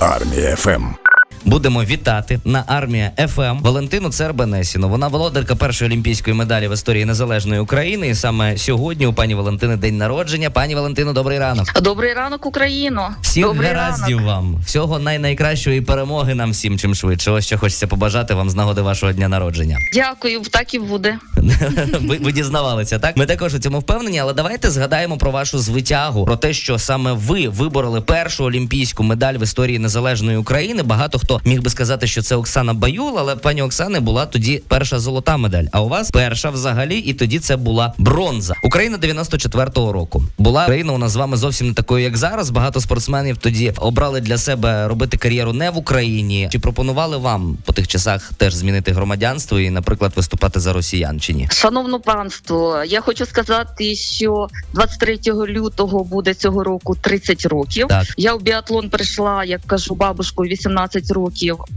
Армія ФМ. Будемо вітати на армія ФМ Валентину Цербе-Несіну. Вона володарка першої олімпійської медалі в історії незалежної України. І саме сьогодні у пані Валентини день народження. Пані Валентино, добрий ранок. Добрий ранок, Україно. Всіх Добрий гараздів ранок. вам, всього най найкращої перемоги нам всім чим швидше. Ось що хочеться побажати вам з нагоди вашого дня народження. Дякую, так і буде. ви, ви дізнавалися, так? Ми також у цьому впевнені, але давайте згадаємо про вашу звитягу, про те, що саме ви вибороли першу олімпійську медаль в історії незалежної України. Багато хто міг би сказати, що це Оксана Баюл, але пані Оксани була тоді перша золота медаль. А у вас перша взагалі, і тоді це була бронза. Україна 94-го року. Була країна у нас з вами зовсім не такою, як зараз. Багато спортсменів тоді обрали для себе робити кар'єру не в Україні. Чи пропонували вам по тих часах теж змінити громадянство і, наприклад, виступати за росіян чи ні? Шановне панство, я хочу сказати, що 23 лютого буде цього року 30 років. Так. Я в біатлон прийшла, як кажу, бабушкою 18 років,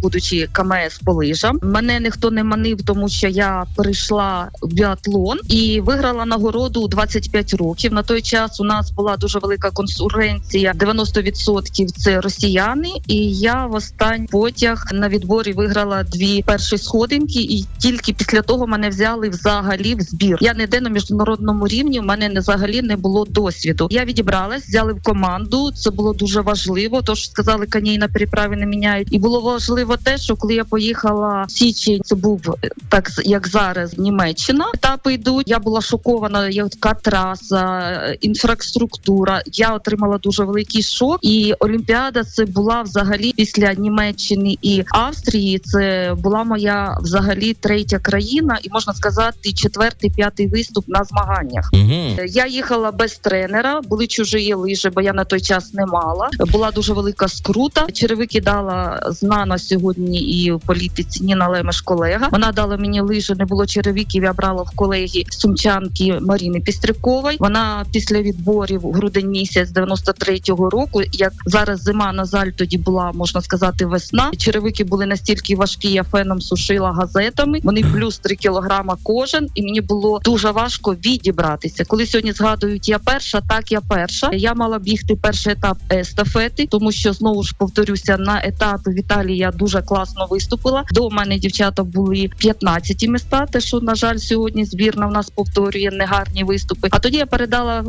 будучи КМС по лижам. Мене ніхто не манив, тому що я прийшла в біатлон і виграла нагороду у 25 років. На той час у нас була дуже велика конкуренція. 90% це росіяни. І я в останній потяг на відборі виграла дві перші сходинки, і тільки після того мене взяли взагалі в збір. Я ніде на міжнародному рівні. У мене не взагалі не було досвіду. Я відібралась, взяли в команду. Це було дуже важливо. Тож сказали, коней на переправі не міняють. І було важливо те, що коли я поїхала в січень, це був е, так як зараз Німеччина. Етапи йдуть. Я була шокована. Яка траса, е, інфраструктура. Я отримала дуже великий шок. І Олімпіада це була взагалі після Німеччини і Австрії. Це була моя взагалі третя країна, і можна сказати, четвертий, п'ятий виступ на змаганнях. Угу. Я їхала без тренера, були чужі лижі, бо я на той час не мала. Була дуже велика скрута. Черевики дала знана сьогодні і в політиці Ніна Лемеш колега. Вона дала мені лижі, не було черевиків. Я брала в колеги сумчанки Маріни Пістрякової. Вона після відборів грудень місяць 93-го року, як зараз зима на жаль, тоді була можна сказати весна. Черевики були настільки важкі, я феном сушила газетами. Вони плюс 3 кілограма кожен, і мені було дуже важко відібратися. Коли сьогодні згадують я перша, так я перша. Я мала бігти перший етап естафети, тому що знову ж повторюся на етапі в Італії я дуже класно виступила. До мене дівчата були 15 міста. Те, що на жаль, сьогодні збірна в нас повторює негарні виступи. А тоді я передала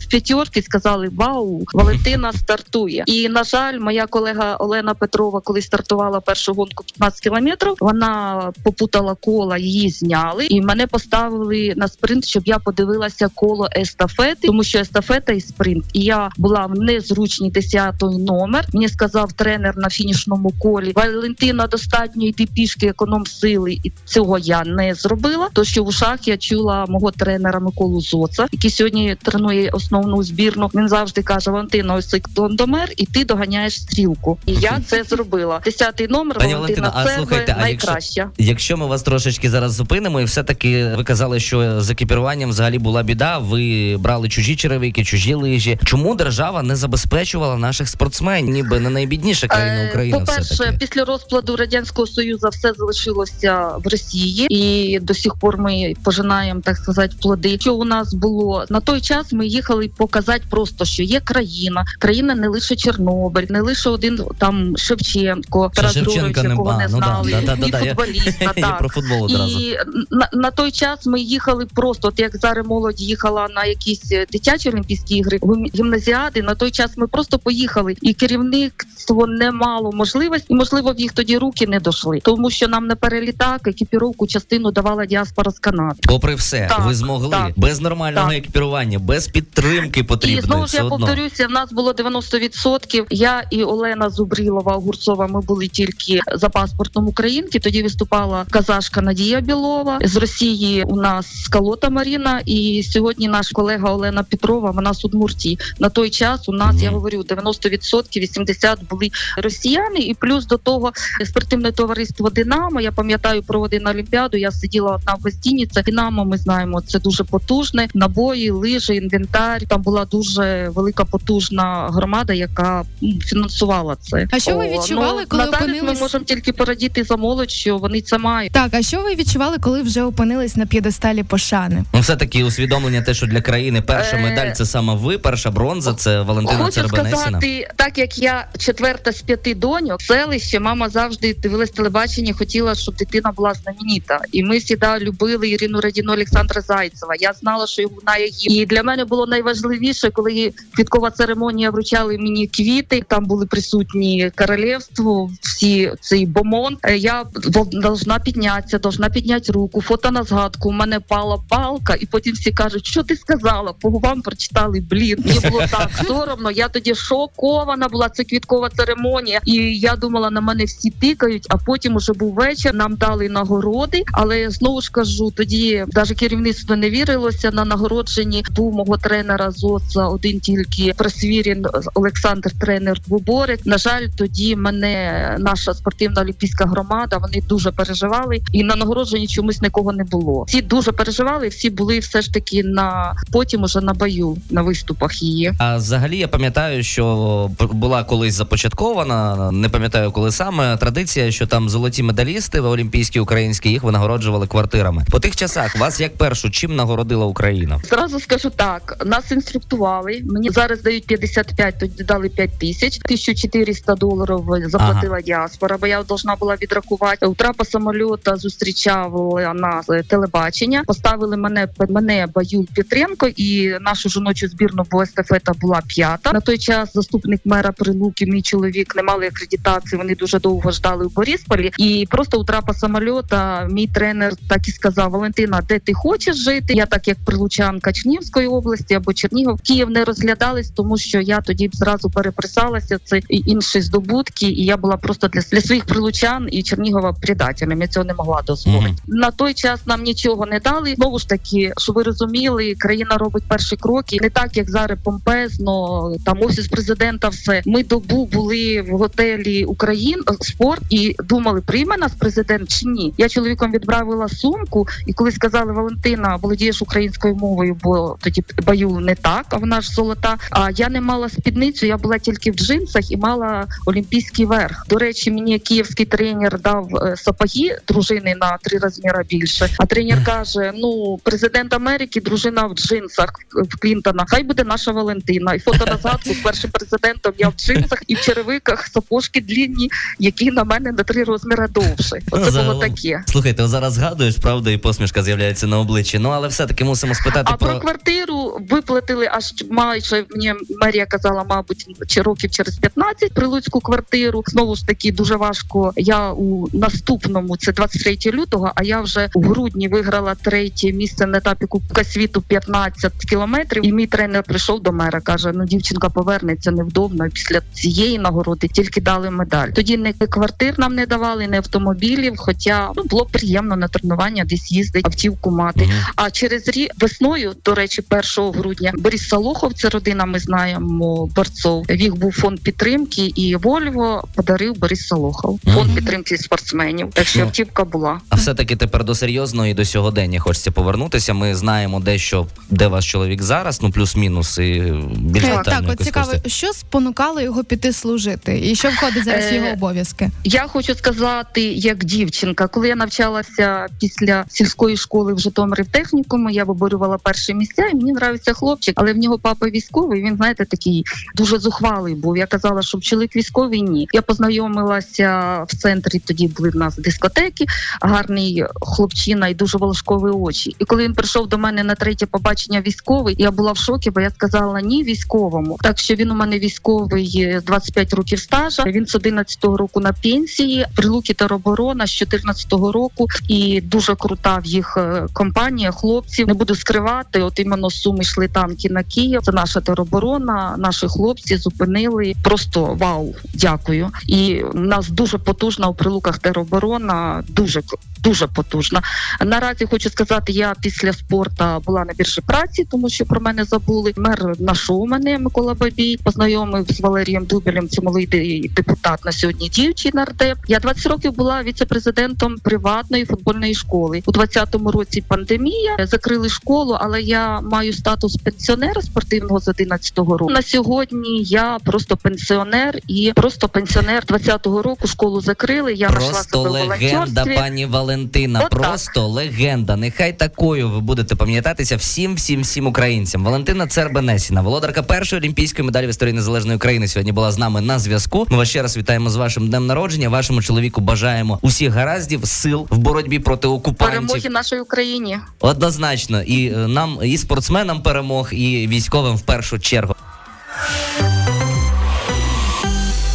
в п'ятьорки, сказали Вау, Валентина стартує. І на жаль, моя колега Олена Петрова, коли стартувала першу гонку 15 кілометрів, вона попутала кола, її зняли, і мене поставили на спринт, щоб я подивилася коло естафети, тому що естафета і спринт. І я була в незручній 10 номер. Мені сказав тренер на фінішному колі Валентина, достатньо йти пішки економ сили, і цього я не зробила. То що в ушах я чула мого тренера Миколу Зоца, який сьогодні тренує основну збірну. Він завжди каже: Валентина, ось цей домер, і ти доганяєш стрілку. І я це зробила. Десятий номер Пані Валентина Валентина, а слухайте, а якщо- Якщо ми вас трошечки зараз зупинимо, і все-таки ви казали, що з екіпіруванням взагалі була біда. Ви брали чужі черевики, чужі лижі. Чому держава не забезпечувала наших спортсменів? Ніби не найбідніша країна Е, Україна. По-перше, все-таки. після розкладу радянського союзу все залишилося в Росії, і до сих пор ми пожинаємо так сказати плоди. Що у нас було на той час? Ми їхали показати просто, що є країна. Країна не лише Чорнобиль, не лише один там Шевченко, Тарас Шевченка Григорович, не якого не ну да, знали, да, да, да, і да, я- футболіста. Я так. про футбол одразу. І на, на той час ми їхали просто, от як зараз молодь їхала на якісь е, дитячі олімпійські ігри, гім- гімназіади. На той час ми просто поїхали, і керівництво не мало можливості, і можливо в їх тоді руки не дійшли, тому що нам на перелітак екіпіровку частину давала діаспора з Канади. Попри все, Так, ви змогли так. без нормального Так. екіпірування, без підтримки потрібної. І знову ж я одно. повторюся, в нас було 90%. Я і Олена Зубрілова Огурцова. Ми були тільки за паспортом українки. Тоді виступала казашка Надія Білова з Росії. У нас Скалота Маріна. І сьогодні наш колега Олена Петрова. Вона з Удмуртії. На той час у нас Мгм. я говорю 90%, 80% були росіяни, і плюс до того спортивне товариство Динамо. Я пам'ятаю, проводив на Олімпіаду. Я сиділа одна в гостиниці. Динамо, ми знаємо, це дуже потужне. Набої, лижі, інвентар. Там була дуже велика потужна громада, яка фінансувала це. А що ви О, відчували, ну, коли на опинились- Ми можемо тільки порадіти за молодь, що вони це мають. Так, а що ви відчували, коли вже опинились на п'єдесталі пошани? Ну, все таки усвідомлення, те, що для країни перша Е, медаль це саме ви, перша бронза, це Валентина Хочу Цербенесіна. сказати, так як я четверта з п'яти доньок, селище, мама завжди дивилась телебачення, хотіла, щоб дитина була знаменита. І ми завжди любили Ірину Радіну Олександра Зайцева. Я знала, що вона гімн. І для мене було найважливіше, коли квіткова церемонія вручали мені квіти. Там були присутні королівство, всі цей бомон. Е, Я дол- должна піднятися, должна підняти руку, фото на згадку. У мене пала палка, і потім всі кажуть, що ти сказала? По губам прочитали. Блін, мені було так соромно. Я тоді шокована була. Це квіткова церемонія, і я думала, на мене всі тикають. А потім уже був вечір. Нам дали нагороди. Але знову ж кажу, тоді навіть керівництво не вірилося на нагородженні. Був мого тренера ЗОЦа один тільки просвірін Олександр, тренер Буборик. На жаль, тоді мене наша спортивна олімпійська громада. Вони дуже переживали, і на нагородженні чомусь нікого не було. Всі дуже переживали. Всі були все ж таки на потім уже на бою на виступах її. А взагалі я пам'ятаю, що була колись започаткована, не пам'ятаю коли саме традиція, що там золоті медалісти в олімпійській українській їх винагороджували квартирами. По тих часах вас як першу чим нагородила Україна? Зразу скажу так: нас інструктували. Мені зараз дають 55, тоді дали 5 тисяч, 1400 доларів заплатила діаспора, бо я должна була відрахувати. У трапа самольота зустрічали нас телебачення. Поставили мене мене Баюл Петренко і нашу жіночу збірну, бо естафета була п'ята. На той час заступник мера Прилуки, мій чоловік, не мали акредитації. Вони дуже довго ждали у Борисполі. І просто у трапа самольота мій тренер так і сказав: Валентина, де ти хочеш жити? Я так як прилучанка Чернігівської області або Чернігов, Київ не розглядались, тому що я тоді б зразу переписалася. Це інші здобутки, і я була просто для, для своїх прилучан і Чернігова предателем. Я цього не могла дозволити. Мгм. На той час нам нічого не дали. Знову ж таки, щоб ви розуміли, країна робить перші кроки не так, як зараз помпезно. Там офіс президента, все ми добу були в готелі Україн е, спорт і думали, прийме нас президент чи ні. Я чоловіком відправила сумку, і коли сказали Валентина, володієш українською мовою, бо тоді баю не так, а вона ж золота. А я не мала спідницю, я була тільки в джинсах і мала олімпійський верх. До речі, мені київський тренер дав е, сапоги дружини на три розміри більше. А тренер каже: Ну, президент Америки, дружина в джинсах в Клінтона. Хай буде наша Валентина. І фото на згадку першим президентом я в джинсах і в черевиках сапожки длінні, які на мене на три розміри довше. Оце було таке. Слухайте, зараз згадуєш, правда, і посмішка з'являється на обличчі. Ну але все таки мусимо спитати А про квартиру виплатили аж майже мені Марія казала, мабуть, чи років через 15 прилуцьку квартиру. Знову ж таки дуже важко. Я у наступному це 23 лютого. А я вже у грудні виграла третє місце на етапі Кубка світу 15 кілометрів. І мій тренер прийшов до мера. каже: Ну дівчинка повернеться невдобно. Після цієї нагороди тільки дали медаль. Тоді не квартир нам не давали, не автомобілів. Хоча ну було приємно на тренування десь їздить автівку мати. Мгм. А через рік весною, до речі, 1 грудня Борис Салохов, це родина. Ми знаємо борцов. В їх був фонд підтримки, і Вольво подарив Борис Салохов. Фонд підтримки спортсменів. Так що Ну. автівка була. А все-таки тепер до серйозного і до сьогодення хочеться повернутися. Ми знаємо дещо, де ваш чоловік зараз, ну плюс-мінус, і більш детально так, от цікаво, що спонукало його піти служити, і що входить зараз Е, його обов'язки? Я хочу сказати, як дівчинка, коли я навчалася після сільської школи в Житомирі в технікуму, я виборювала перші місця, і мені нравиться хлопчик, але в нього папа військовий. Він знаєте, такий дуже зухвалий був. Я казала, щоб чоловік військовий ні. Я познайомилася в центрі. Тоді були в нас дискотеки, гарний хлопчина і дуже волошкові очі. І коли він прийшов до мене на третє побачення військовий, я була в шокі, бо я сказала ні військовому. Так що він у мене військовий е, 25 років стажа. Він з 11-го року на пенсії. Прилуки тероборона з 14-го року, і дуже крута в їх е, компанія хлопців. Не буду скривати. От іменно суми йшли танки на Київ. Це наша тероборона. Наші хлопці зупинили. Просто вау, дякую. І в нас дуже потужна у прилуках тероборона. Дуже дуже потужна. Наразі хочу сказати, я після спорту була на біржі праці, тому що про мене забули. Мер знайшов мене Микола Бабій, познайомив з Валерієм Дубелем. Це молодий депутат депутат на сьогодні діючий нардеп. Я 20 років була віце-президентом приватної футбольної школи. У 2020 році пандемія закрили школу, але я маю статус пенсіонера спортивного з 11-го року. На сьогодні я просто пенсіонер і просто пенсіонер 20-го року школу закрили. Я Просто легенда, пані Валентина. Отак. Просто легенда. Нехай такою ви будете пам'ятатися всім, всім, всім українцям. Валентина Цербенесіна, володарка першої олімпійської медалі в історії незалежної України, сьогодні була з нами на зв'язку. Ми вас ще раз вітаємо з вашим днем народження. Вашому чоловіку бажаємо усіх гараздів, сил в боротьбі проти окупантів. перемоги нашій Україні. Однозначно, і е, нам, і спортсменам перемог, і військовим в першу чергу.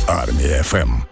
Армія ФМ.